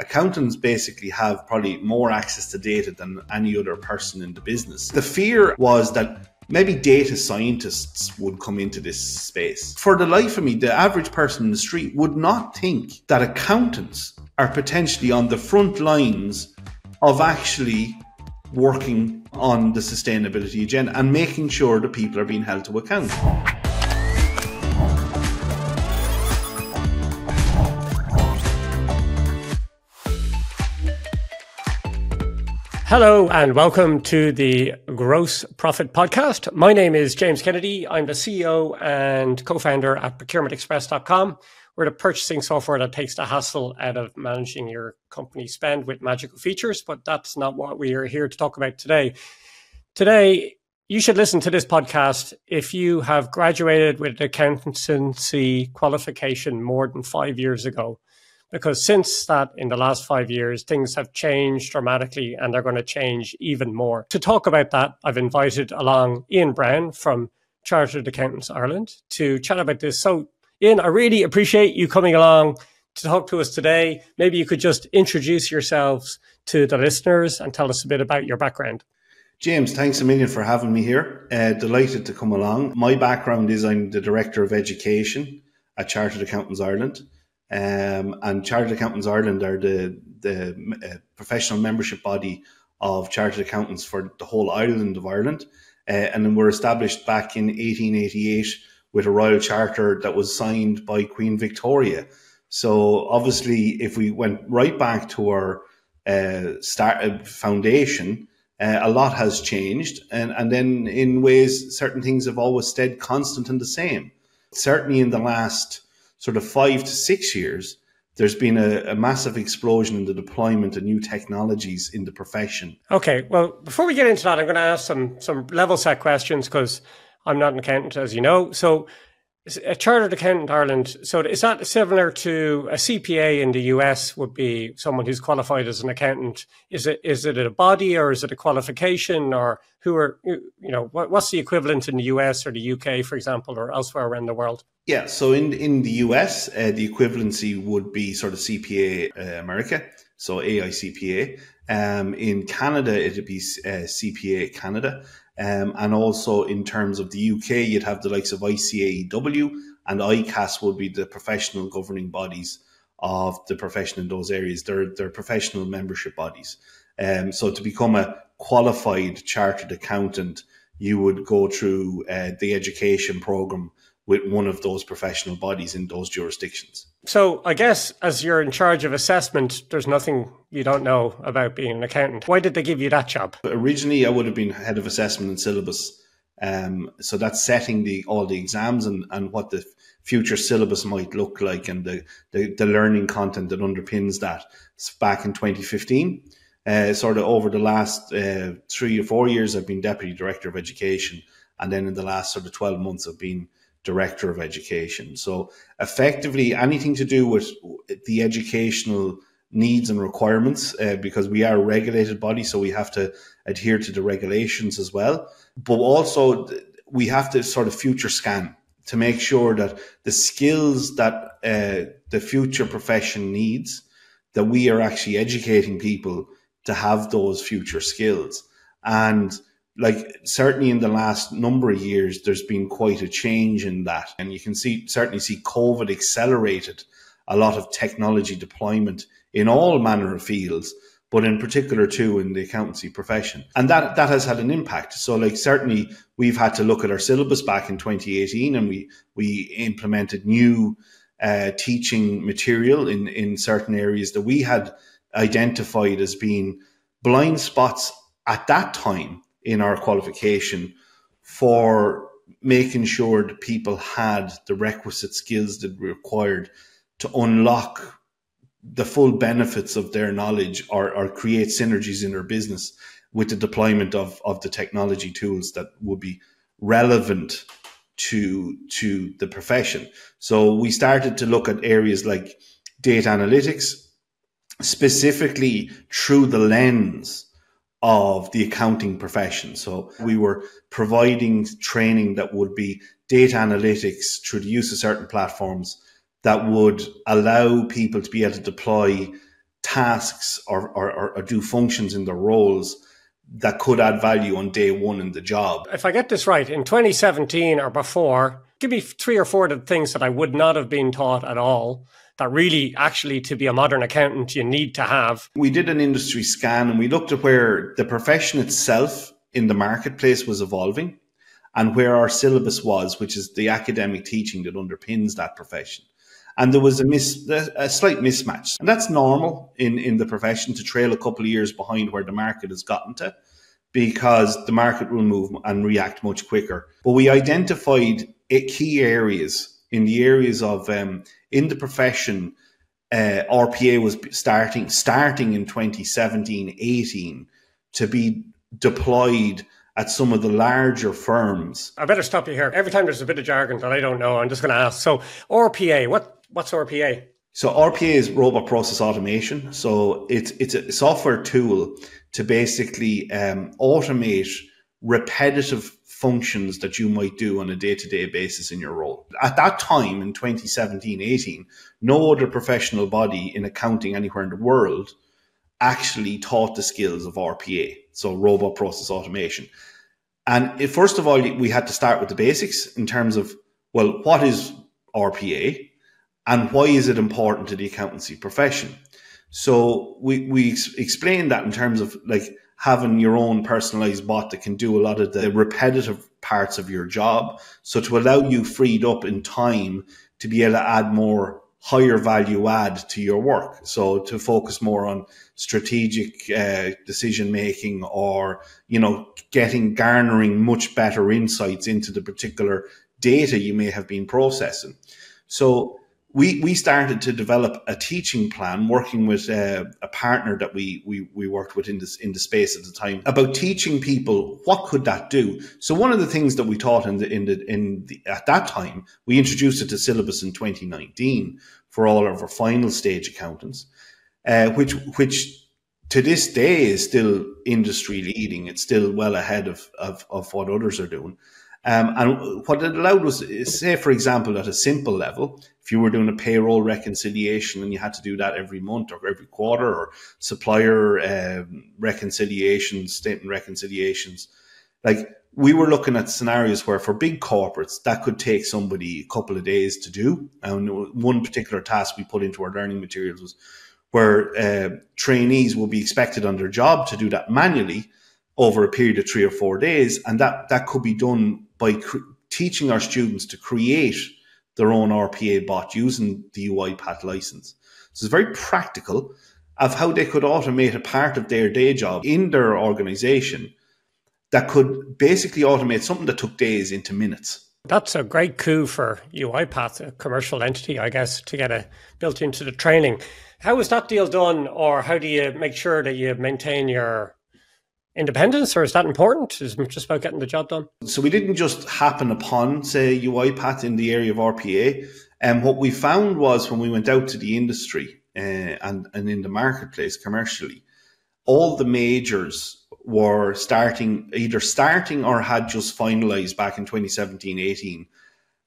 accountants basically have probably more access to data than any other person in the business. The fear was that maybe data scientists would come into this space. For the life of me, the average person in the street would not think that accountants are potentially on the front lines of actually working on the sustainability agenda and making sure that people are being held to account. Hello and welcome to the Gross Profit Podcast. My name is James Kennedy. I'm the CEO and co founder at procurementexpress.com. We're the purchasing software that takes the hassle out of managing your company spend with magical features, but that's not what we are here to talk about today. Today, you should listen to this podcast if you have graduated with an accountancy qualification more than five years ago because since that in the last five years, things have changed dramatically and they're going to change even more. To talk about that, I've invited along Ian Browne from Chartered Accountants Ireland to chat about this. So, Ian, I really appreciate you coming along to talk to us today. Maybe you could just introduce yourselves to the listeners and tell us a bit about your background. James, thanks a million for having me here. Uh, delighted to come along. My background is I'm the Director of Education at Chartered Accountants Ireland. Um, and Chartered Accountants Ireland are the the uh, professional membership body of chartered accountants for the whole island of Ireland. Uh, and then were established back in 1888 with a royal charter that was signed by Queen Victoria. So obviously, if we went right back to our uh, start uh, foundation, uh, a lot has changed, and and then in ways certain things have always stayed constant and the same. Certainly in the last sort of five to six years, there's been a, a, massive explosion in the deployment of new technologies in the profession. Okay, well, before we get into that, I'm going to ask some some level set questions because I'm not an accountant, as you know. So, a chartered accountant Ireland. So, is that similar to a CPA in the US? Would be someone who's qualified as an accountant. Is it is it a body or is it a qualification or who are you know what, what's the equivalent in the US or the UK, for example, or elsewhere around the world? Yeah, so in in the US, uh, the equivalency would be sort of CPA uh, America, so AICPA. Um, in Canada, it'd be uh, CPA Canada, um, and also in terms of the UK, you'd have the likes of ICAEW and ICAS would be the professional governing bodies of the profession in those areas. They're they're professional membership bodies. Um, so to become a qualified chartered accountant, you would go through uh, the education program with one of those professional bodies in those jurisdictions. So, I guess as you're in charge of assessment, there's nothing you don't know about being an accountant. Why did they give you that job? Originally, I would have been head of assessment and syllabus. Um, so that's setting the all the exams and, and what the future syllabus might look like and the, the, the learning content that underpins that. It's back in 2015. Uh, sort of over the last uh, three or four years, I've been deputy director of education, and then in the last sort of 12 months, I've been director of education. So effectively, anything to do with the educational needs and requirements, uh, because we are a regulated body, so we have to adhere to the regulations as well. But also, we have to sort of future scan to make sure that the skills that uh, the future profession needs, that we are actually educating people to have those future skills. And like certainly in the last number of years, there's been quite a change in that. And you can see certainly see COVID accelerated a lot of technology deployment in all manner of fields, but in particular too in the accountancy profession. And that that has had an impact. So like certainly we've had to look at our syllabus back in 2018 and we we implemented new uh, teaching material in, in certain areas that we had identified as being blind spots at that time in our qualification for making sure that people had the requisite skills that were required to unlock the full benefits of their knowledge or, or create synergies in their business with the deployment of, of the technology tools that would be relevant to to the profession. So we started to look at areas like data analytics, specifically through the lens of the accounting profession. So we were providing training that would be data analytics through the use of certain platforms that would allow people to be able to deploy tasks or, or, or do functions in their roles that could add value on day one in the job. If I get this right, in 2017 or before, give me three or four of the things that I would not have been taught at all that really actually to be a modern accountant you need to have. We did an industry scan and we looked at where the profession itself in the marketplace was evolving and where our syllabus was, which is the academic teaching that underpins that profession. And there was a, mis- a slight mismatch. And that's normal in, in the profession to trail a couple of years behind where the market has gotten to because the market will move and react much quicker. But we identified key areas in the areas of um, in the profession, uh, RPA was starting starting in 2017 18 to be deployed at some of the larger firms. I better stop you here. Every time there's a bit of jargon that I don't know, I'm just going to ask. So RPA, what what's RPA? So RPA is robot process automation. So it's it's a software tool to basically um, automate repetitive functions that you might do on a day to day basis in your role. At that time in 2017 18, no other professional body in accounting anywhere in the world actually taught the skills of RPA, so robot process automation. And it, first of all, we had to start with the basics in terms of, well, what is RPA and why is it important to the accountancy profession? So we, we explained that in terms of like having your own personalized bot that can do a lot of the repetitive parts of your job. So to allow you freed up in time to be able to add more higher value add to your work. So to focus more on strategic uh, decision making or, you know, getting, garnering much better insights into the particular data you may have been processing. So we we started to develop a teaching plan working with uh, a partner that we, we we worked with in this in the space at the time about teaching people what could that do. So one of the things that we taught in the in the in the at that time we introduced it to syllabus in 2019 for all of our final stage accountants uh, which which to this day is still industry leading. It's still well ahead of of, of what others are doing um, and what it allowed was, say, for example, at a simple level, if you were doing a payroll reconciliation and you had to do that every month or every quarter, or supplier um, reconciliations, statement reconciliations, like we were looking at scenarios where for big corporates that could take somebody a couple of days to do. And one particular task we put into our learning materials was where uh, trainees will be expected on their job to do that manually over a period of three or four days, and that that could be done by teaching our students to create their own RPA bot using the UiPath license. So it's very practical of how they could automate a part of their day job in their organization that could basically automate something that took days into minutes. That's a great coup for UiPath, a commercial entity, I guess, to get it built into the training. How is that deal done, or how do you make sure that you maintain your independence, or is that important? Is it just about getting the job done? So we didn't just happen upon, say, UiPath in the area of RPA. And um, what we found was when we went out to the industry uh, and, and in the marketplace commercially, all the majors were starting, either starting or had just finalized back in 2017 18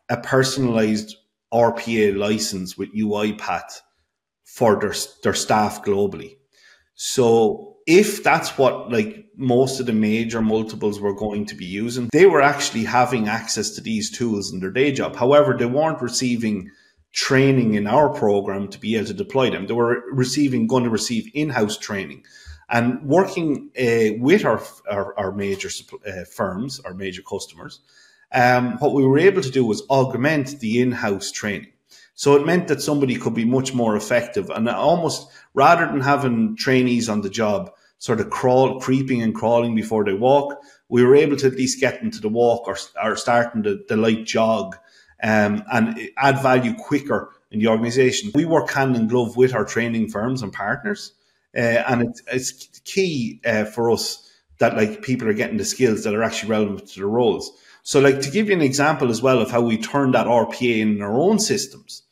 a personalized RPA license with UiPath for their, their staff globally. So if that's what like most of the major multiples were going to be using, they were actually having access to these tools in their day job. However, they weren't receiving training in our program to be able to deploy them. They were receiving, going to receive in-house training and working uh, with our, our, our major uh, firms, our major customers. Um, what we were able to do was augment the in-house training. So it meant that somebody could be much more effective and almost rather than having trainees on the job sort of crawl, creeping and crawling before they walk, we were able to at least get them to the walk or, or starting the, the light jog um, and add value quicker in the organization. We work hand in glove with our training firms and partners. Uh, and it's, it's key uh, for us that like people are getting the skills that are actually relevant to the roles. So like to give you an example as well of how we turned that RPA in our own systems.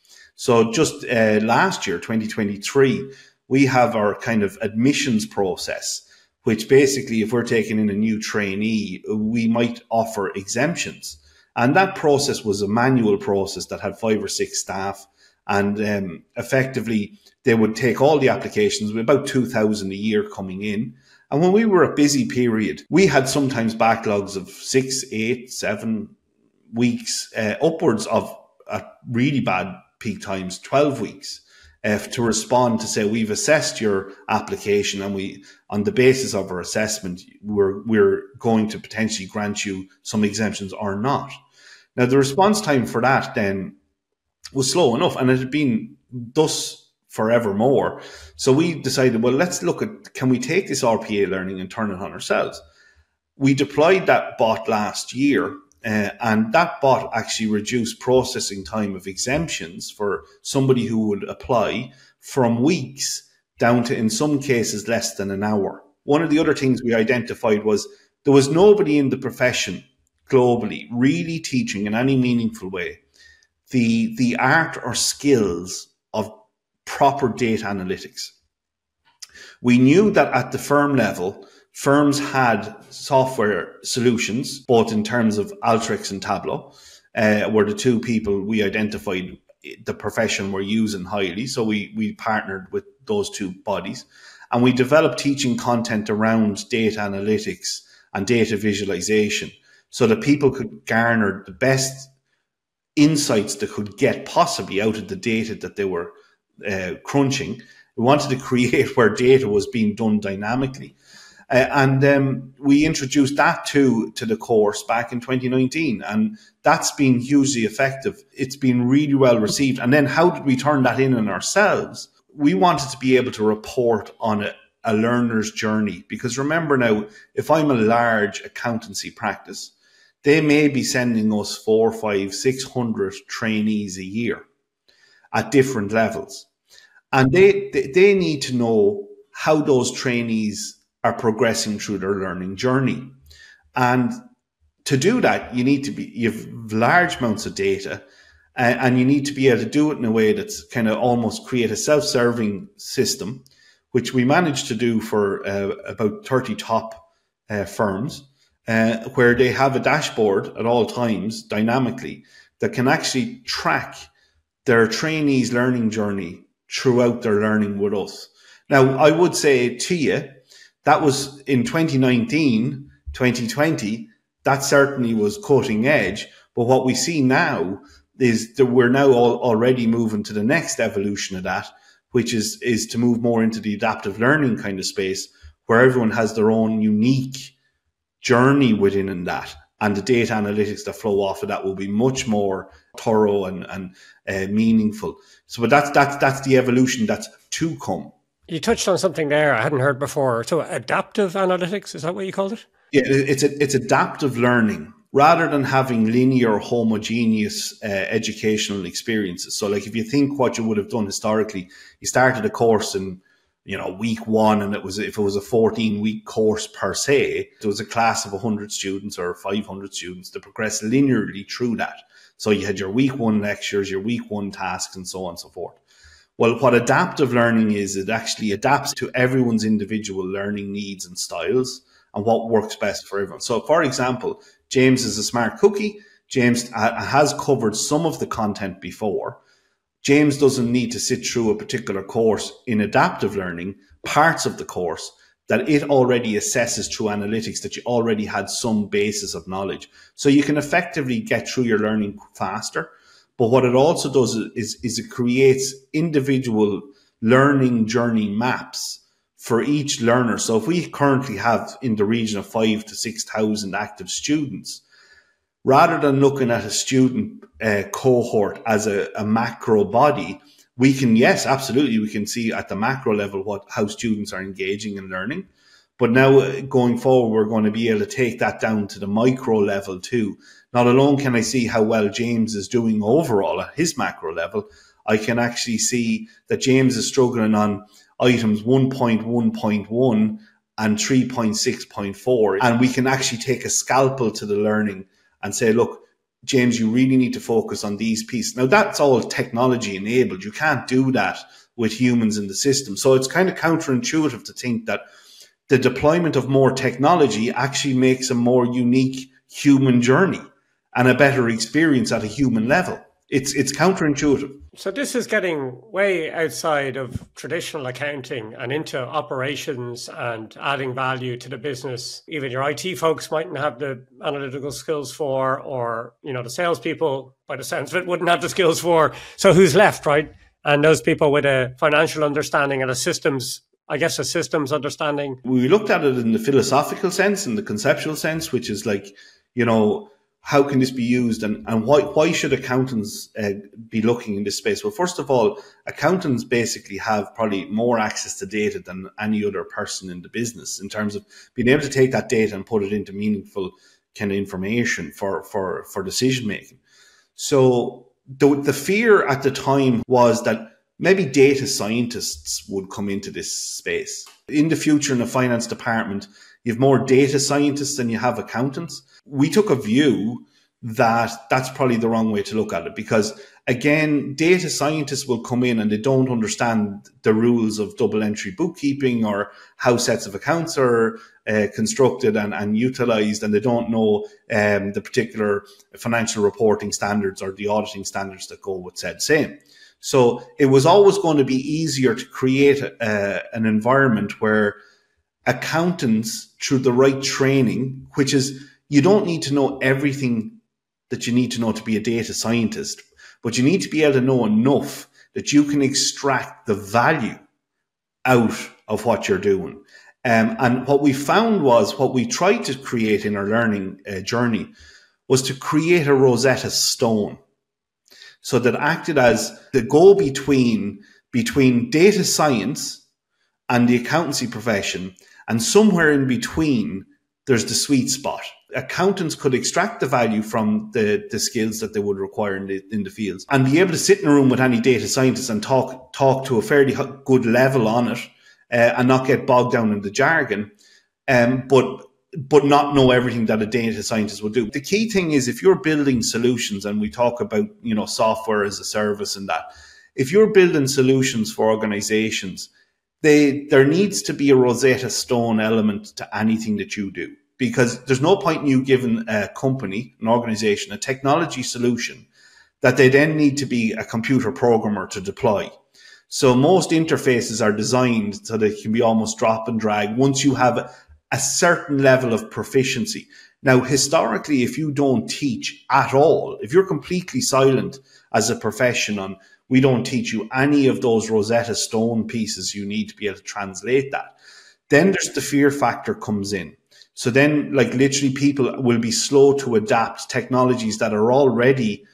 So just uh, last year, 2023, we have our kind of admissions process, which basically, if we're taking in a new trainee, we might offer exemptions. And that process was a manual process that had five or six staff. And um, effectively, they would take all the applications, about 2,000 a year coming in. And when we were a busy period, we had sometimes backlogs of six, eight, seven weeks, uh, upwards of a really bad peak times, 12 weeks. Uh, to respond to say we've assessed your application and we on the basis of our assessment we're we're going to potentially grant you some exemptions or not now the response time for that then was slow enough and it had been thus forevermore. So we decided, well, let's look at can we take this RPA learning and turn it on ourselves? We deployed that bot last year, uh, and that bot actually reduced processing time of exemptions for somebody who would apply from weeks down to, in some cases, less than an hour. One of the other things we identified was there was nobody in the profession globally really teaching in any meaningful way the the art or skills of proper data analytics. We knew that at the firm level, firms had software solutions, both in terms of Alteryx and Tableau, uh, were the two people we identified the profession were using highly. So we, we partnered with those two bodies and we developed teaching content around data analytics and data visualization so that people could garner the best insights they could get possibly out of the data that they were uh, crunching. We wanted to create where data was being done dynamically. Uh, and um, we introduced that to to the course back in 2019, and that's been hugely effective. It's been really well received. And then, how did we turn that in on ourselves? We wanted to be able to report on a, a learner's journey because remember now, if I'm a large accountancy practice, they may be sending us four, five, six hundred trainees a year at different levels. And they, they need to know how those trainees are progressing through their learning journey. And to do that, you need to be, you have large amounts of data and, and you need to be able to do it in a way that's kind of almost create a self-serving system, which we managed to do for uh, about 30 top uh, firms, uh, where they have a dashboard at all times dynamically that can actually track their trainees' learning journey throughout their learning with us. Now, I would say to you, that was in 2019, 2020, that certainly was cutting edge. But what we see now is that we're now all already moving to the next evolution of that, which is, is to move more into the adaptive learning kind of space where everyone has their own unique journey within in that. And the data analytics that flow off of that will be much more thorough and, and uh, meaningful. So, but that's that's that's the evolution that's to come. You touched on something there I hadn't heard before. So, adaptive analytics is that what you called it? Yeah, it's a, it's adaptive learning rather than having linear, homogeneous uh, educational experiences. So, like if you think what you would have done historically, you started a course in you know week one and it was if it was a 14 week course per se there was a class of 100 students or 500 students to progress linearly through that so you had your week one lectures, your week one tasks, and so on and so forth. Well, what adaptive learning is, it actually adapts to everyone's individual learning needs and styles and what works best for everyone. So, for example, James is a smart cookie. James has covered some of the content before. James doesn't need to sit through a particular course in adaptive learning, parts of the course that it already assesses through analytics that you already had some basis of knowledge. So you can effectively get through your learning faster. But what it also does is, is it creates individual learning journey maps for each learner. So if we currently have in the region of five to 6,000 active students, rather than looking at a student uh, cohort as a, a macro body, we can yes absolutely we can see at the macro level what how students are engaging and learning but now uh, going forward we're going to be able to take that down to the micro level too not alone can i see how well james is doing overall at his macro level i can actually see that james is struggling on items 1.1.1 and 3.6.4 and we can actually take a scalpel to the learning and say look James, you really need to focus on these pieces. Now, that's all technology enabled. You can't do that with humans in the system. So it's kind of counterintuitive to think that the deployment of more technology actually makes a more unique human journey and a better experience at a human level. it's it's counterintuitive. So this is getting way outside of traditional accounting and into operations and adding value to the business. Even your IT folks mightn't have the analytical skills for, or you know, the salespeople, by the sense of it, wouldn't have the skills for. So who's left, right? And those people with a financial understanding and a systems I guess a systems understanding. We looked at it in the philosophical sense, in the conceptual sense, which is like, you know, how can this be used and, and why, why should accountants uh, be looking in this space? Well, first of all, accountants basically have probably more access to data than any other person in the business in terms of being able to take that data and put it into meaningful kind of information for, for, for decision making. So the, the fear at the time was that maybe data scientists would come into this space. In the future, in the finance department, you have more data scientists than you have accountants. We took a view that that's probably the wrong way to look at it because again, data scientists will come in and they don't understand the rules of double entry bookkeeping or how sets of accounts are uh, constructed and, and utilized, and they don't know um, the particular financial reporting standards or the auditing standards that go with said same. So it was always going to be easier to create a, an environment where accountants through the right training, which is you don't need to know everything that you need to know to be a data scientist, but you need to be able to know enough that you can extract the value out of what you're doing. Um, and what we found was what we tried to create in our learning uh, journey was to create a Rosetta Stone. So that acted as the go between between data science and the accountancy profession and somewhere in between, there's the sweet spot. Accountants could extract the value from the, the skills that they would require in the, in the fields and be able to sit in a room with any data scientist and talk, talk to a fairly good level on it uh, and not get bogged down in the jargon. Um, but but not know everything that a data scientist would do. The key thing is if you're building solutions and we talk about, you know, software as a service and that, if you're building solutions for organizations, they, there needs to be a Rosetta Stone element to anything that you do because there's no point in you giving a company, an organization, a technology solution that they then need to be a computer programmer to deploy. So most interfaces are designed so they can be almost drop and drag once you have a certain level of proficiency. Now, historically, if you don't teach at all, if you're completely silent as a profession on we don't teach you any of those Rosetta Stone pieces. You need to be able to translate that. Then there's the fear factor comes in. So then, like literally, people will be slow to adapt technologies that are already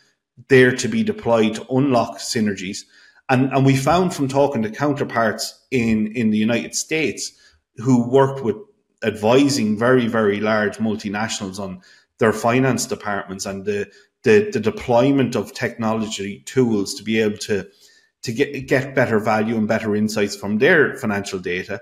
there to be deployed to unlock synergies. And, and we found from talking to counterparts in, in the United States who worked with advising very, very large multinationals on their finance departments and the, the, the deployment of technology tools to be able to to get get better value and better insights from their financial data.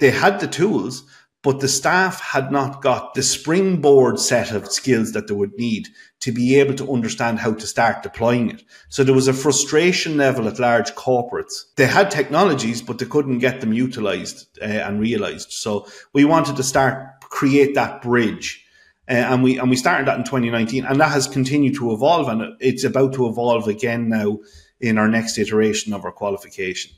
They had the tools, but the staff had not got the springboard set of skills that they would need to be able to understand how to start deploying it. So there was a frustration level at large corporates. They had technologies, but they couldn't get them utilized uh, and realized. So we wanted to start create that bridge uh, and we and we started that in 2019, and that has continued to evolve, and it's about to evolve again now in our next iteration of our qualification.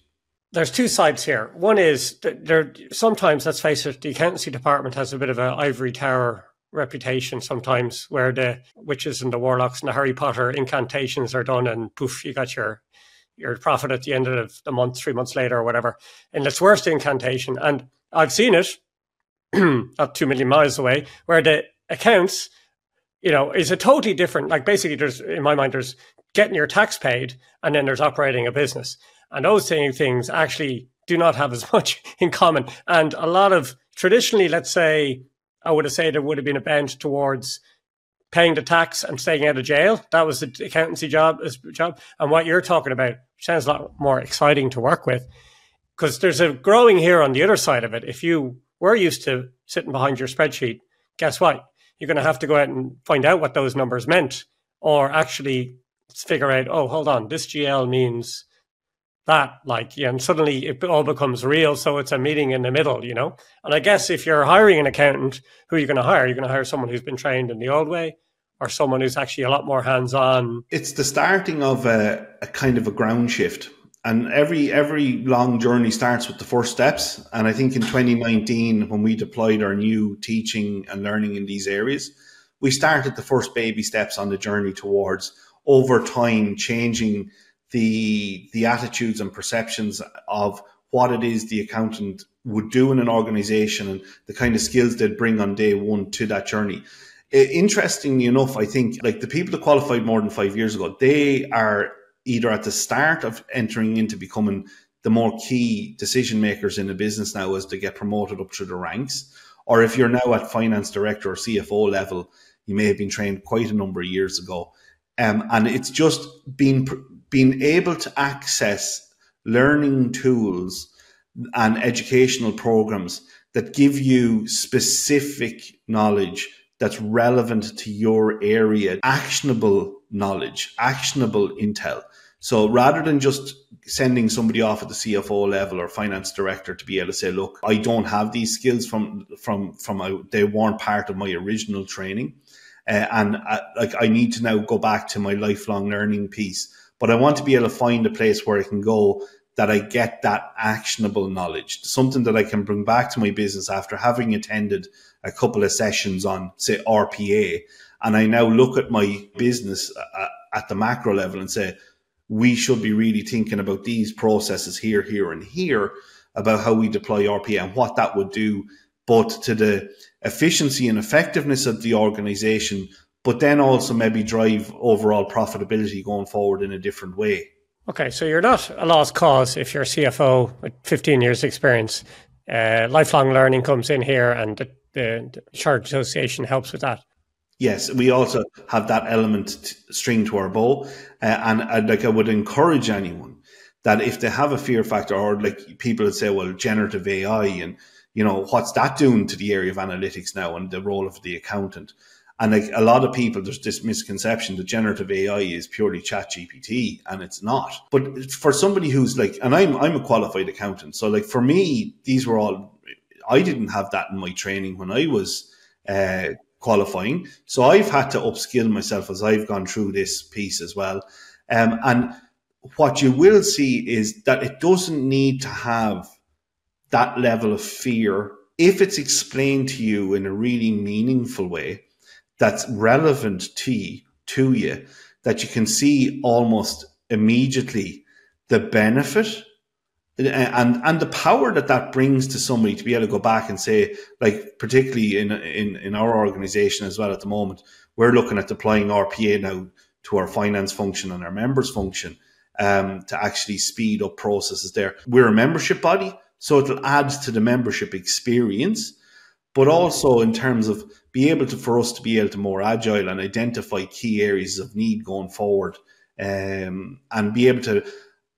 There's two sides here. One is that there sometimes, let's face it, the accountancy department has a bit of an ivory tower reputation sometimes, where the witches and the warlocks and the Harry Potter incantations are done, and poof, you got your your profit at the end of the month, three months later, or whatever. And it's worse the incantation, and I've seen it, not two million miles away, where the accounts, you know, is a totally different. Like basically, there's in my mind, there's getting your tax paid, and then there's operating a business, and those same things actually do not have as much in common. And a lot of traditionally, let's say, I would have said there would have been a bent towards paying the tax and staying out of jail. That was the accountancy job. Uh, job, and what you're talking about sounds a lot more exciting to work with because there's a growing here on the other side of it. If you were used to sitting behind your spreadsheet, guess what? you're going to have to go out and find out what those numbers meant or actually figure out, oh, hold on, this GL means that, like, and suddenly it all becomes real. So it's a meeting in the middle, you know? And I guess if you're hiring an accountant, who are you going to hire? You're going to hire someone who's been trained in the old way, or someone who's actually a lot more hands on? It's the starting of a, a kind of a ground shift and every every long journey starts with the first steps and i think in 2019 when we deployed our new teaching and learning in these areas we started the first baby steps on the journey towards over time changing the the attitudes and perceptions of what it is the accountant would do in an organization and the kind of skills they'd bring on day one to that journey interestingly enough i think like the people that qualified more than five years ago they are either at the start of entering into becoming the more key decision makers in the business now as they get promoted up through the ranks, or if you're now at finance director or CFO level, you may have been trained quite a number of years ago. Um, and it's just being being able to access learning tools and educational programs that give you specific knowledge that's relevant to your area, actionable knowledge, actionable intel. So rather than just sending somebody off at the CFO level or finance director to be able to say, look, I don't have these skills from from from they weren't part of my original training, uh, and I, uh, like I need to now go back to my lifelong learning piece. But I want to be able to find a place where I can go that I get that actionable knowledge, something that I can bring back to my business after having attended a couple of sessions on, say, RPA. And I now look at my business uh, at the macro level and say, we should be really thinking about these processes here, here, and here about how we deploy RPA and what that would do both to the efficiency and effectiveness of the organization, but then also maybe drive overall profitability going forward in a different way. Okay, so you're not a lost cause if you're a CFO with 15 years experience. Uh, lifelong learning comes in here and the, the, the Chartered Association helps with that. Yes, we also have that element t- string to our bow, uh, and uh, like I would encourage anyone that if they have a fear factor, or like people would say, well, generative AI, and you know what's that doing to the area of analytics now, and the role of the accountant, and like a lot of people, there's this misconception that generative AI is purely Chat GPT, and it's not. But for somebody who's like, and I'm I'm a qualified accountant, so like for me, these were all I didn't have that in my training when I was. Uh, qualifying. So I've had to upskill myself as I've gone through this piece as well. Um, and what you will see is that it doesn't need to have that level of fear if it's explained to you in a really meaningful way that's relevant to you, to you that you can see almost immediately the benefit and and the power that that brings to somebody to be able to go back and say like particularly in in in our organization as well at the moment we're looking at deploying RPA now to our finance function and our members function um, to actually speed up processes there. We're a membership body so it'll add to the membership experience but also in terms of be able to for us to be able to more agile and identify key areas of need going forward um, and be able to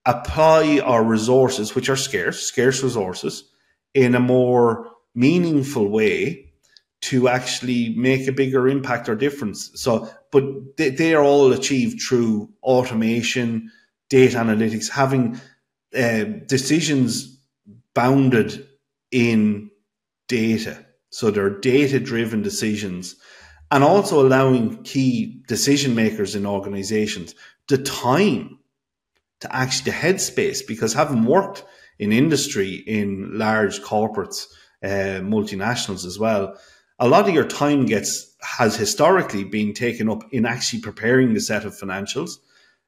apply our resources, which are scarce, scarce resources, in a more meaningful way to actually make a bigger impact or difference. So, but they, they are all achieved through automation, data analytics, having uh, decisions bounded in data. So they're data driven decisions and also allowing key decision makers in organizations the time to actually the headspace because having worked in industry in large corporates, uh, multinationals as well, a lot of your time gets has historically been taken up in actually preparing the set of financials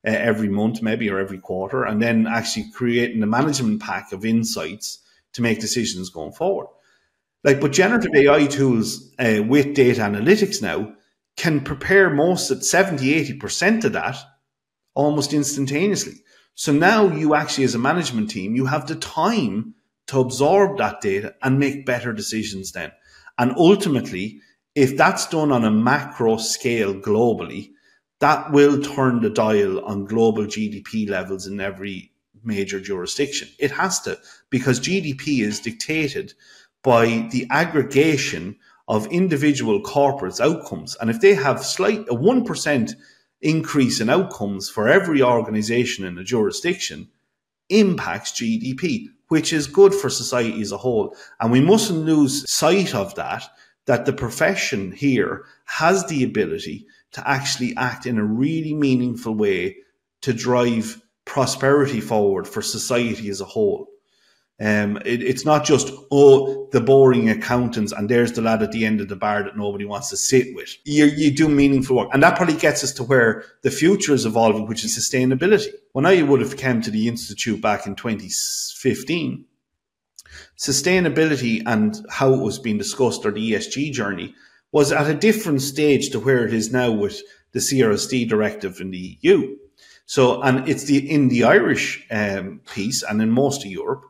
uh, every month, maybe or every quarter, and then actually creating a management pack of insights to make decisions going forward. Like, but generative AI tools uh, with data analytics now can prepare most at 70, 80% of that almost instantaneously. So now you actually, as a management team, you have the time to absorb that data and make better decisions then. And ultimately, if that's done on a macro scale globally, that will turn the dial on global GDP levels in every major jurisdiction. It has to, because GDP is dictated by the aggregation of individual corporates' outcomes. And if they have slight a 1% increase in outcomes for every organization in a jurisdiction impacts GDP, which is good for society as a whole. And we mustn't lose sight of that, that the profession here has the ability to actually act in a really meaningful way to drive prosperity forward for society as a whole. Um, it, it's not just, oh, the boring accountants and there's the lad at the end of the bar that nobody wants to sit with. You, you do meaningful work. And that probably gets us to where the future is evolving, which is sustainability. When I would have come to the Institute back in 2015, sustainability and how it was being discussed or the ESG journey was at a different stage to where it is now with the CRSD directive in the EU. So, and it's the in the Irish um, piece and in most of Europe,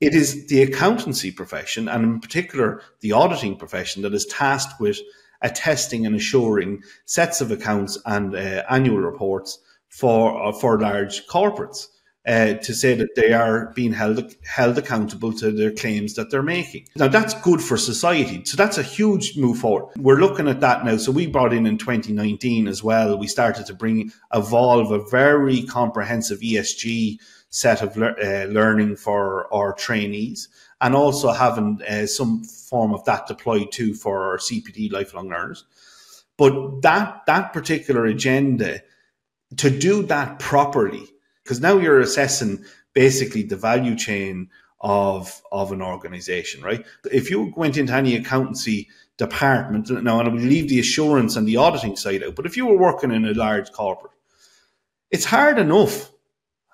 it is the accountancy profession, and in particular the auditing profession, that is tasked with attesting and assuring sets of accounts and uh, annual reports for uh, for large corporates. Uh, to say that they are being held held accountable to their claims that they're making. Now that's good for society. So that's a huge move forward. We're looking at that now. So we brought in in 2019 as well. We started to bring evolve a very comprehensive ESG set of le- uh, learning for our trainees and also having uh, some form of that deployed too for our CPD lifelong learners. But that that particular agenda to do that properly, because now you're assessing basically the value chain of of an organization, right? If you went into any accountancy department now, and we leave the assurance and the auditing side out, but if you were working in a large corporate, it's hard enough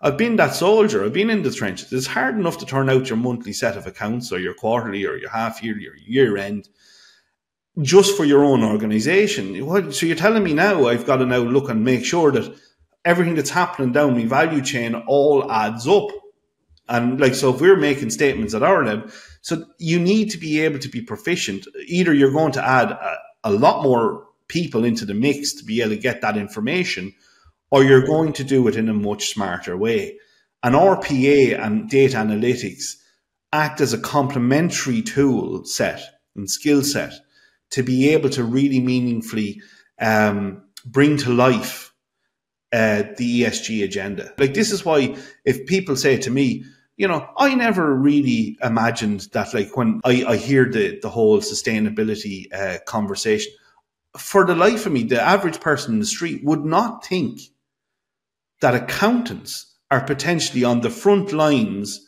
I've been that soldier. I've been in the trenches. It's hard enough to turn out your monthly set of accounts or your quarterly or your half yearly or year end just for your own organization. So you're telling me now I've got to now look and make sure that everything that's happening down my value chain all adds up. And like, so if we're making statements at our level, so you need to be able to be proficient. Either you're going to add a, a lot more people into the mix to be able to get that information, or you're going to do it in a much smarter way. And RPA and data analytics act as a complementary tool set and skill set to be able to really meaningfully um, bring to life uh, the ESG agenda. Like this is why if people say to me, you know, I never really imagined that like when I, I hear the, the whole sustainability uh, conversation, for the life of me, the average person in the street would not think that accountants are potentially on the front lines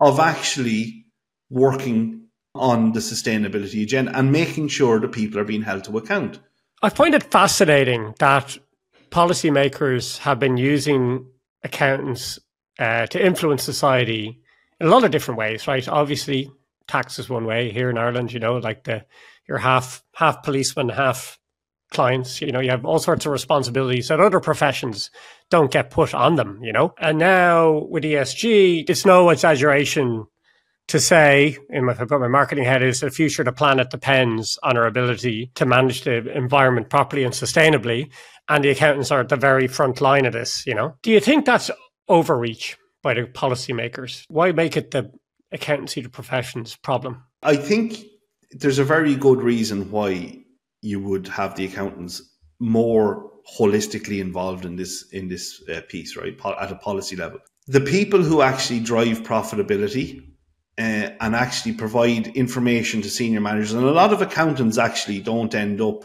of actually working on the sustainability agenda and making sure that people are being held to account. I find it fascinating that policymakers have been using accountants uh, to influence society in a lot of different ways, right? Obviously, tax is one way here in Ireland, you know, like the you're half half policeman, half clients. You know, you have all sorts of responsibilities that other professions don't get put on them, you know? And now with ESG, it's no exaggeration to say, if I put my marketing head, is the future of the planet depends on our ability to manage the environment properly and sustainably. And the accountants are at the very front line of this, you know? Do you think that's overreach by the policymakers? Why make it the accountancy the professions problem? I think there's a very good reason why you would have the accountants more holistically involved in this in this uh, piece, right, at a policy level. The people who actually drive profitability uh, and actually provide information to senior managers, and a lot of accountants actually don't end up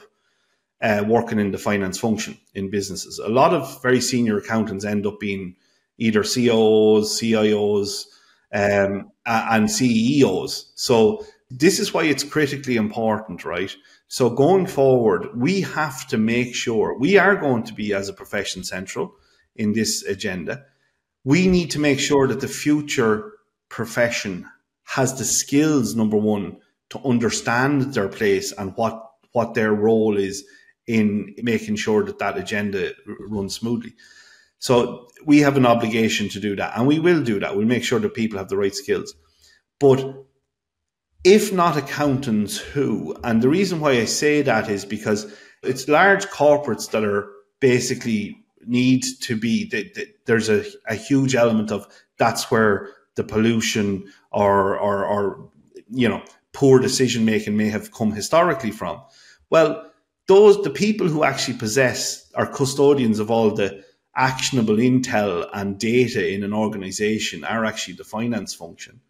uh, working in the finance function in businesses. A lot of very senior accountants end up being either COOs, CIOs, um, and CEOs. So this is why it's critically important, right? So going forward, we have to make sure we are going to be as a profession central in this agenda. We need to make sure that the future profession has the skills, number one, to understand their place and what, what their role is in making sure that that agenda runs smoothly. So we have an obligation to do that, and we will do that. We'll make sure that people have the right skills. But if not accountants, who? And the reason why I say that is because it's large corporates that are basically need to be, there's a, a huge element of that's where the pollution or, or, or you know, poor decision making may have come historically from. Well, those, the people who actually possess are custodians of all the actionable intel and data in an organization are actually the finance function.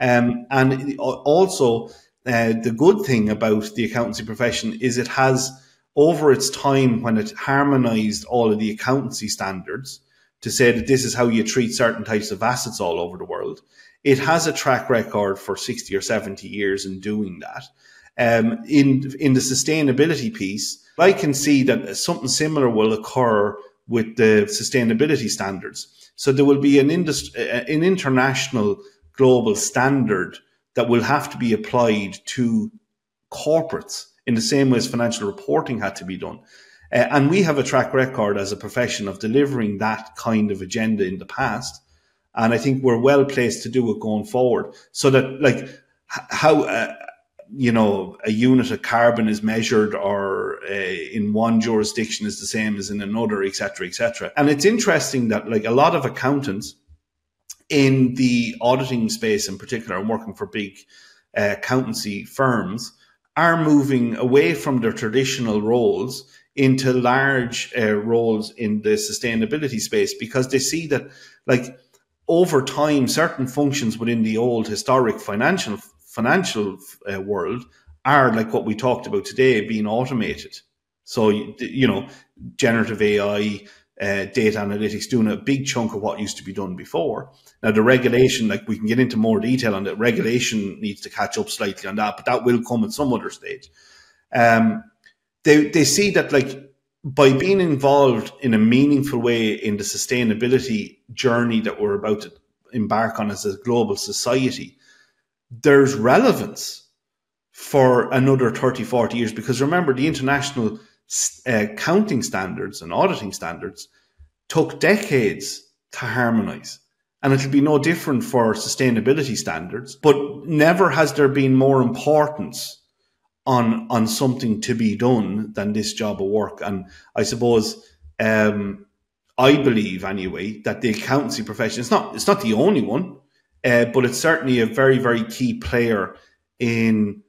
Um, and also, uh, the good thing about the accountancy profession is it has over its time when it harmonized all of the accountancy standards to say that this is how you treat certain types of assets all over the world. It has a track record for 60 or 70 years in doing that. Um, in, in the sustainability piece, I can see that something similar will occur with the sustainability standards. So there will be an industry, an international global standard that will have to be applied to corporates in the same way as financial reporting had to be done. Uh, and we have a track record as a profession of delivering that kind of agenda in the past. And I think we're well placed to do it going forward so that like how, uh, you know, a unit of carbon is measured or uh, in one jurisdiction is the same as in another, etc., etc. And it's interesting that like a lot of accountants in the auditing space in particular, I'm working for big uh, accountancy firms, are moving away from their traditional roles into large uh, roles in the sustainability space because they see that like over time certain functions within the old historic financial financial uh, world are like what we talked about today being automated. So you know generative ai uh, data analytics doing a big chunk of what used to be done before. Now the regulation like we can get into more detail on that regulation needs to catch up slightly on that but that will come at some other stage. Um, they they see that like by being involved in a meaningful way in the sustainability journey that we're about to embark on as a global society, there's relevance for another 30, 40 years. Because remember, the international uh, counting standards and auditing standards took decades to harmonize. And it'll be no different for sustainability standards, but never has there been more importance on on something to be done than this job of work. And I suppose um, I believe anyway that the accountancy profession is not it's not the only one, uh, but it's certainly a very very key player in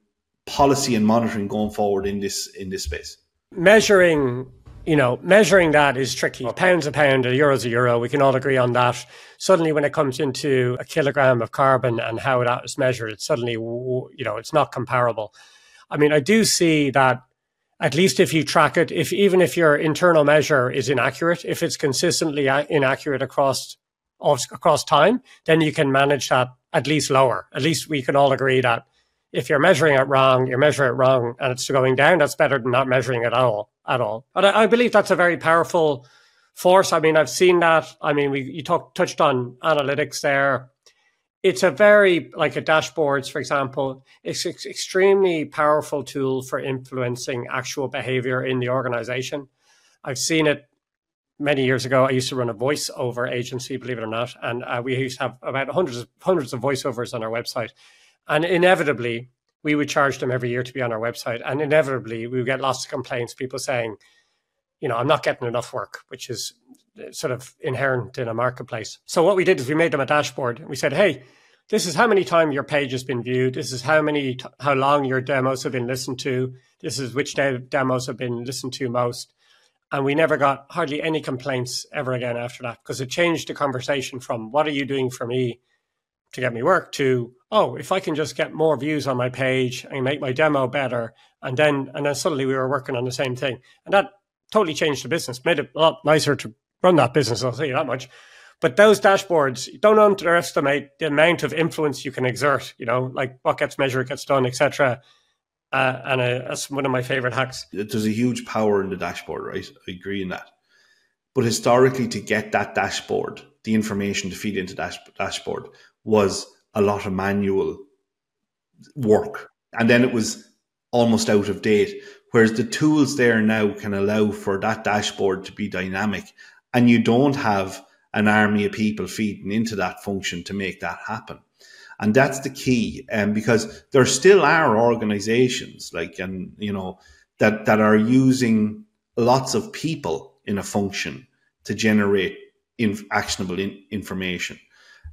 policy and monitoring going forward in this in this space. Measuring you know, measuring that is tricky. A pound's a pound, a euro's a euro. We can all agree on that. Suddenly, when it comes into a kilogram of carbon and how that is measured, it's suddenly, you know, it's not comparable. I mean, I do see that at least if you track it, if even if your internal measure is inaccurate, if it's consistently inaccurate across across time, then you can manage that at least lower. At least we can all agree that if you're measuring it wrong, you're measuring it wrong, and it's going down. That's better than not measuring it at all. At all. But I, I believe that's a very powerful force. I mean, I've seen that. I mean, we you touched on analytics there it's a very like a dashboards for example it's an extremely powerful tool for influencing actual behavior in the organization i've seen it many years ago i used to run a voiceover agency believe it or not and uh, we used to have about hundreds of hundreds of voiceovers on our website and inevitably we would charge them every year to be on our website and inevitably we would get lots of complaints people saying you know i'm not getting enough work which is uh, sort of inherent in a marketplace. So what we did is we made them a dashboard. We said, hey, this is how many times your page has been viewed. This is how many, how long your demos have been listened to. This is which de- demos have been listened to most. And we never got hardly any complaints ever again after that because it changed the conversation from what are you doing for me to get me work to, oh, if I can just get more views on my page and make my demo better. And then, and then suddenly we were working on the same thing. And that totally changed the business, made it a lot nicer to run that business. I'll tell you that much. But those dashboards, don't underestimate the amount of influence you can exert. You know, like what gets measured gets done, etc. Uh, and uh, that's one of my favorite hacks. There's a huge power in the dashboard, right? I agree in that. But historically, to get that dashboard, the information to feed into that dashboard was a lot of manual work, and then it was almost out of date. Whereas the tools there now can allow for that dashboard to be dynamic and you don't have an army of people feeding into that function to make that happen. And that's the key, um, because there still are organizations like, and you know, that, that are using lots of people in a function to generate in, actionable in, information.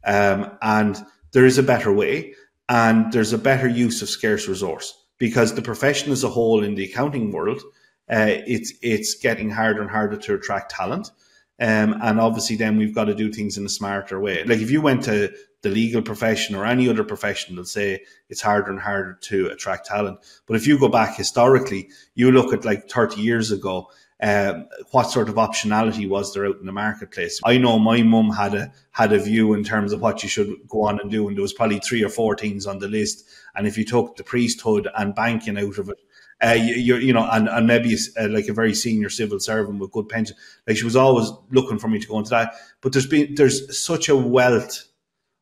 Um, and there is a better way and there's a better use of scarce resource because the profession as a whole in the accounting world, uh, it's, it's getting harder and harder to attract talent. Um, and obviously, then we've got to do things in a smarter way. Like if you went to the legal profession or any other profession, they'll say it's harder and harder to attract talent. But if you go back historically, you look at like 30 years ago, um, what sort of optionality was there out in the marketplace? I know my mum had a had a view in terms of what you should go on and do, and there was probably three or four things on the list. And if you took the priesthood and banking out of it, uh, you, you know, and, and maybe uh, like a very senior civil servant with good pension. Like she was always looking for me to go into that. But there's been there's such a wealth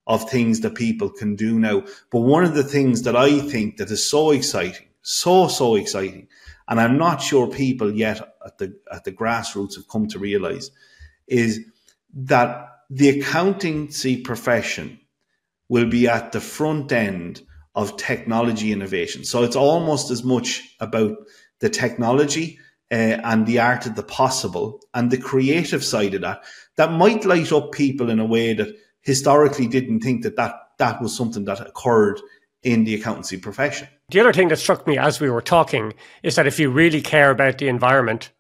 of things that people can do now. But one of the things that I think that is so exciting, so so exciting, and I'm not sure people yet at the at the grassroots have come to realize, is that the accountancy profession will be at the front end of technology innovation. So it's almost as much about the technology uh, and the art of the possible and the creative side of that that might light up people in a way that historically didn't think that that, that was something that occurred in the accountancy profession. The other thing that struck me as we were talking is that if you really care about the environment,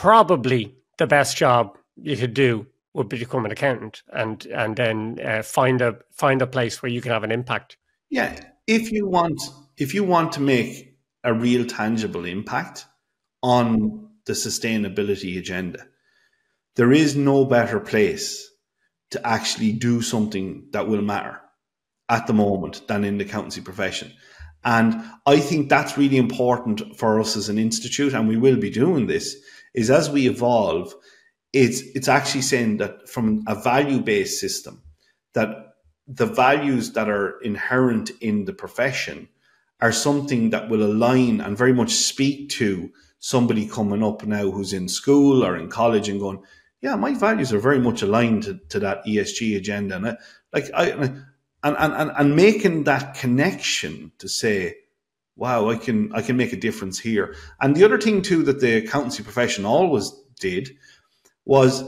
probably the best job you could do would be to become an accountant and and then uh, find a find a place where you can have an impact. Yeah, if you want if you want to make a real tangible impact on the sustainability agenda, there is no better place to actually do something that will matter at the moment than in the accountancy profession. And I think that's really important for us as an institute, and we will be doing this, is as we evolve, it's it's actually saying that from a value-based system, that the values that are inherent in the profession are something that will align and very much speak to somebody coming up now who's in school or in college and going, yeah, my values are very much aligned to, to that ESG agenda. And I, like I, and, and, and making that connection to say, wow, I can, I can make a difference here. And the other thing too, that the accountancy profession always did was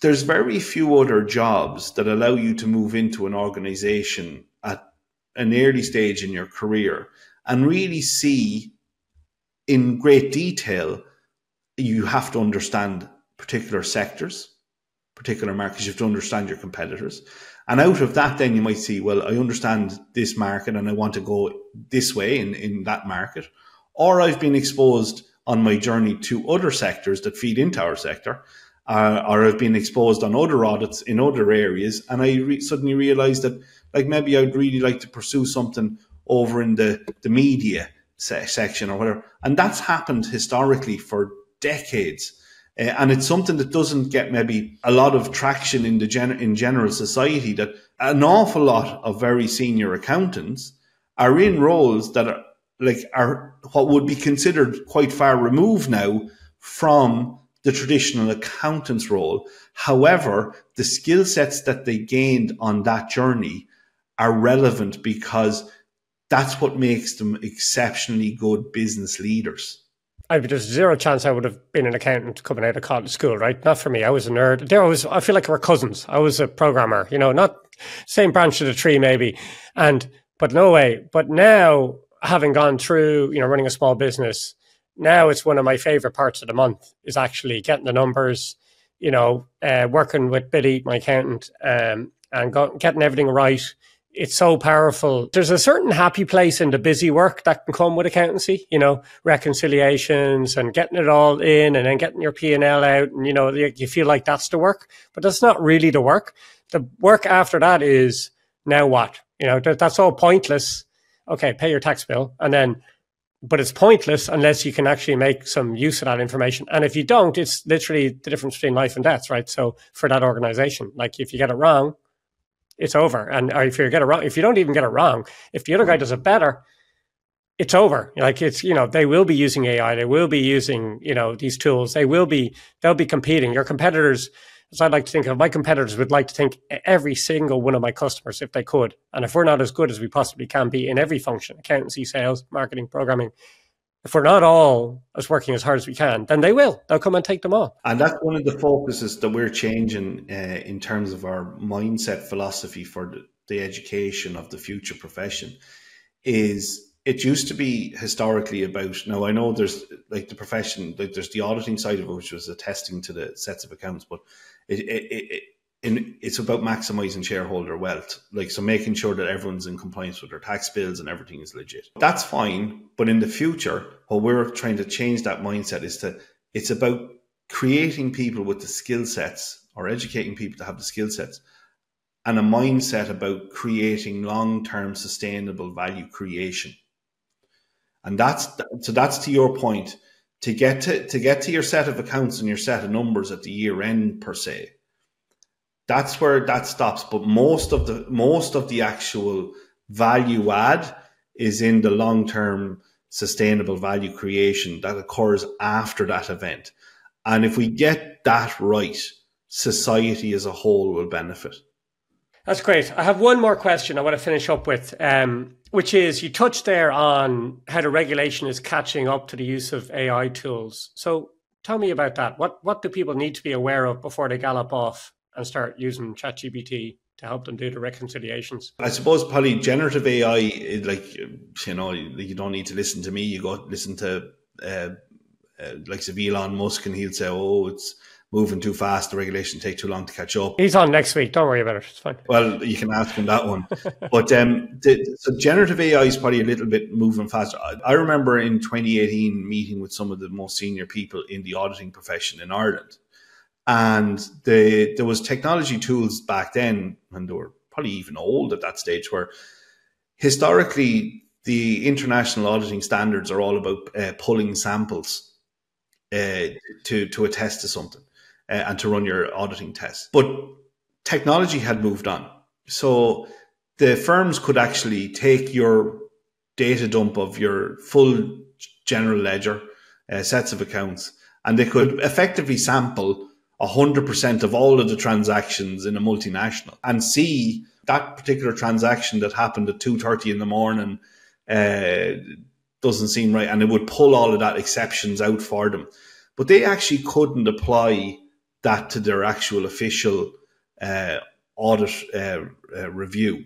there's very few other jobs that allow you to move into an organization at an early stage in your career and really see in great detail you have to understand particular sectors particular markets you have to understand your competitors and out of that then you might see well i understand this market and i want to go this way in, in that market or i've been exposed on my journey to other sectors that feed into our sector uh, or have been exposed on other audits in other areas. And I re- suddenly realized that, like, maybe I'd really like to pursue something over in the, the media se- section or whatever. And that's happened historically for decades. Uh, and it's something that doesn't get maybe a lot of traction in the gen- in general society that an awful lot of very senior accountants are in roles that are like are what would be considered quite far removed now from the traditional accountant's role. However, the skill sets that they gained on that journey are relevant because that's what makes them exceptionally good business leaders. I mean, there's zero chance I would have been an accountant coming out of college school, right? Not for me. I was a nerd. There was, I feel like we're cousins. I was a programmer, you know, not same branch of the tree, maybe. And, but no way. But now, having gone through, you know, running a small business, now it's one of my favorite parts of the month is actually getting the numbers, you know, uh, working with Billy, my accountant, um, and getting everything right. It's so powerful. There's a certain happy place in the busy work that can come with accountancy, you know, reconciliations and getting it all in and then getting your P&L out. And, you know, you feel like that's the work, but that's not really the work. The work after that is now what? You know, that, that's all pointless. Okay, pay your tax bill. And then but it's pointless unless you can actually make some use of that information. And if you don't, it's literally the difference between life and death, right? So for that organization, like if you get it wrong, it's over. And or if you get it wrong, if you don't even get it wrong, if the other guy does it better, it's over. Like it's, you know, they will be using AI, they will be using, you know, these tools, they will be, they'll be competing. Your competitors as I'd like to think of, my competitors would like to think every single one of my customers, if they could. And if we're not as good as we possibly can be in every function, accountancy, sales, marketing, programming, if we're not all as working as hard as we can, then they will. They'll come and take them all. And that's one of the focuses that we're changing uh, in terms of our mindset philosophy for the, the education of the future profession is it used to be historically about now i know there's like the profession like there's the auditing side of it which was attesting to the sets of accounts but it, it, it, in, it's about maximizing shareholder wealth like so making sure that everyone's in compliance with their tax bills and everything is legit that's fine but in the future what we're trying to change that mindset is to it's about creating people with the skill sets or educating people to have the skill sets and a mindset about creating long-term sustainable value creation and that's so that's to your point. To get to to get to your set of accounts and your set of numbers at the year end per se, that's where that stops. But most of the most of the actual value add is in the long term sustainable value creation that occurs after that event. And if we get that right, society as a whole will benefit. That's great. I have one more question I want to finish up with, um, which is you touched there on how the regulation is catching up to the use of AI tools. So tell me about that. What what do people need to be aware of before they gallop off and start using ChatGPT to help them do the reconciliations? I suppose probably generative AI, like you know, you don't need to listen to me. You go listen to uh, uh, like Elon Musk, and he'll say, "Oh, it's." moving too fast, the regulation take too long to catch up. He's on next week. Don't worry about it. It's fine. Well, you can ask him that one. but um, the, so generative AI is probably a little bit moving faster. I, I, remember in 2018 meeting with some of the most senior people in the auditing profession in Ireland, and the, there was technology tools back then, and they were probably even old at that stage, where historically the international auditing standards are all about uh, pulling samples uh, to to attest to something uh, and to run your auditing tests. But technology had moved on. So the firms could actually take your data dump of your full general ledger, uh, sets of accounts, and they could effectively sample 100% of all of the transactions in a multinational and see that particular transaction that happened at 2.30 in the morning uh, doesn't seem right. And it would pull all of that exceptions out for them. But they actually couldn't apply that to their actual official uh, audit uh, uh, review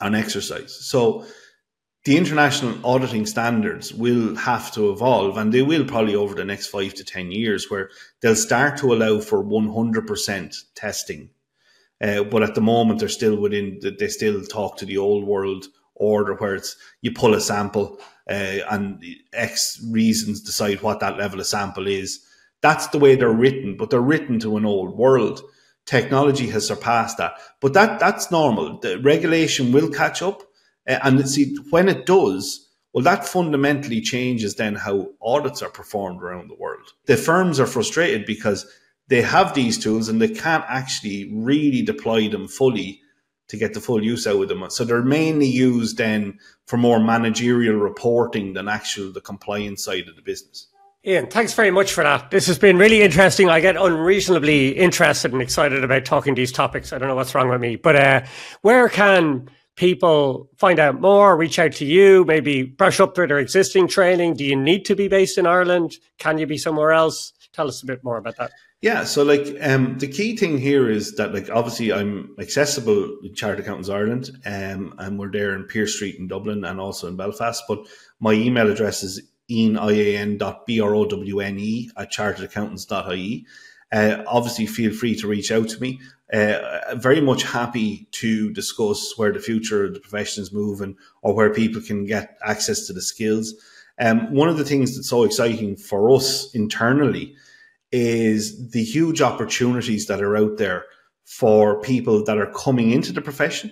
and exercise. So the international auditing standards will have to evolve, and they will probably over the next five to 10 years, where they'll start to allow for 100% testing. Uh, but at the moment, they're still within, they still talk to the old world order where it's you pull a sample uh, and X reasons decide what that level of sample is that's the way they're written, but they're written to an old world. Technology has surpassed that, but that that's normal. The regulation will catch up, and see when it does. Well, that fundamentally changes then how audits are performed around the world. The firms are frustrated because they have these tools and they can't actually really deploy them fully to get the full use out of them. So they're mainly used then for more managerial reporting than actual the compliance side of the business. Ian, thanks very much for that. This has been really interesting. I get unreasonably interested and excited about talking these topics. I don't know what's wrong with me, but uh, where can people find out more, reach out to you, maybe brush up their existing training? Do you need to be based in Ireland? Can you be somewhere else? Tell us a bit more about that. Yeah, so like um, the key thing here is that like obviously I'm accessible in Chartered Accountants Ireland, um, and we're there in Pearse Street in Dublin and also in Belfast. But my email address is ian, I-A-N dot B-R-O-W-N-E at charteredaccountants.ie. Uh, obviously, feel free to reach out to me. Uh, very much happy to discuss where the future of the profession is moving or where people can get access to the skills. Um, one of the things that's so exciting for us internally is the huge opportunities that are out there for people that are coming into the profession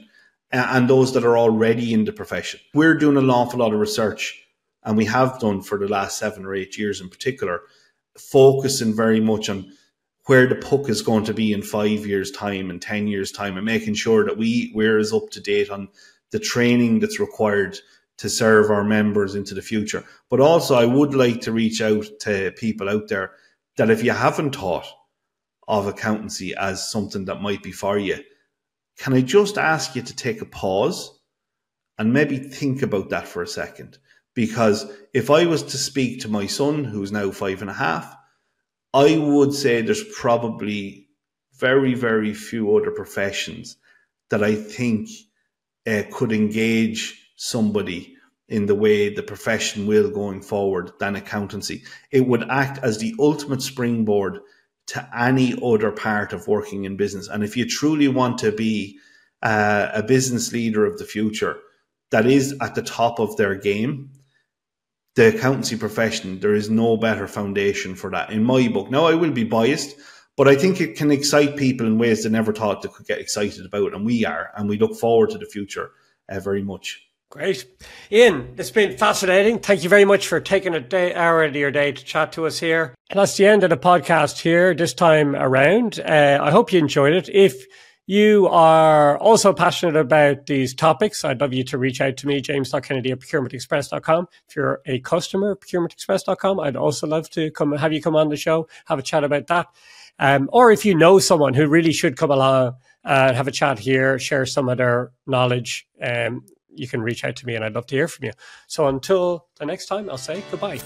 and those that are already in the profession. We're doing an awful lot of research and we have done for the last seven or eight years in particular, focusing very much on where the puck is going to be in five years' time and ten years' time, and making sure that we we're as up to date on the training that's required to serve our members into the future. But also, I would like to reach out to people out there that if you haven't thought of accountancy as something that might be for you, can I just ask you to take a pause and maybe think about that for a second? Because if I was to speak to my son, who's now five and a half, I would say there's probably very, very few other professions that I think uh, could engage somebody in the way the profession will going forward than accountancy. It would act as the ultimate springboard to any other part of working in business. And if you truly want to be uh, a business leader of the future that is at the top of their game, the accountancy profession, there is no better foundation for that in my book. Now, I will be biased, but I think it can excite people in ways they never thought they could get excited about. And we are, and we look forward to the future uh, very much. Great. Ian, it's been fascinating. Thank you very much for taking a day, hour of your day to chat to us here. And that's the end of the podcast here this time around. Uh, I hope you enjoyed it. If you are also passionate about these topics, I'd love you to reach out to me, james.kennedy at procurementexpress.com. If you're a customer, procurementexpress.com, I'd also love to come have you come on the show, have a chat about that. Um, or if you know someone who really should come along and have a chat here, share some of their knowledge, um, you can reach out to me and I'd love to hear from you. So until the next time, I'll say goodbye.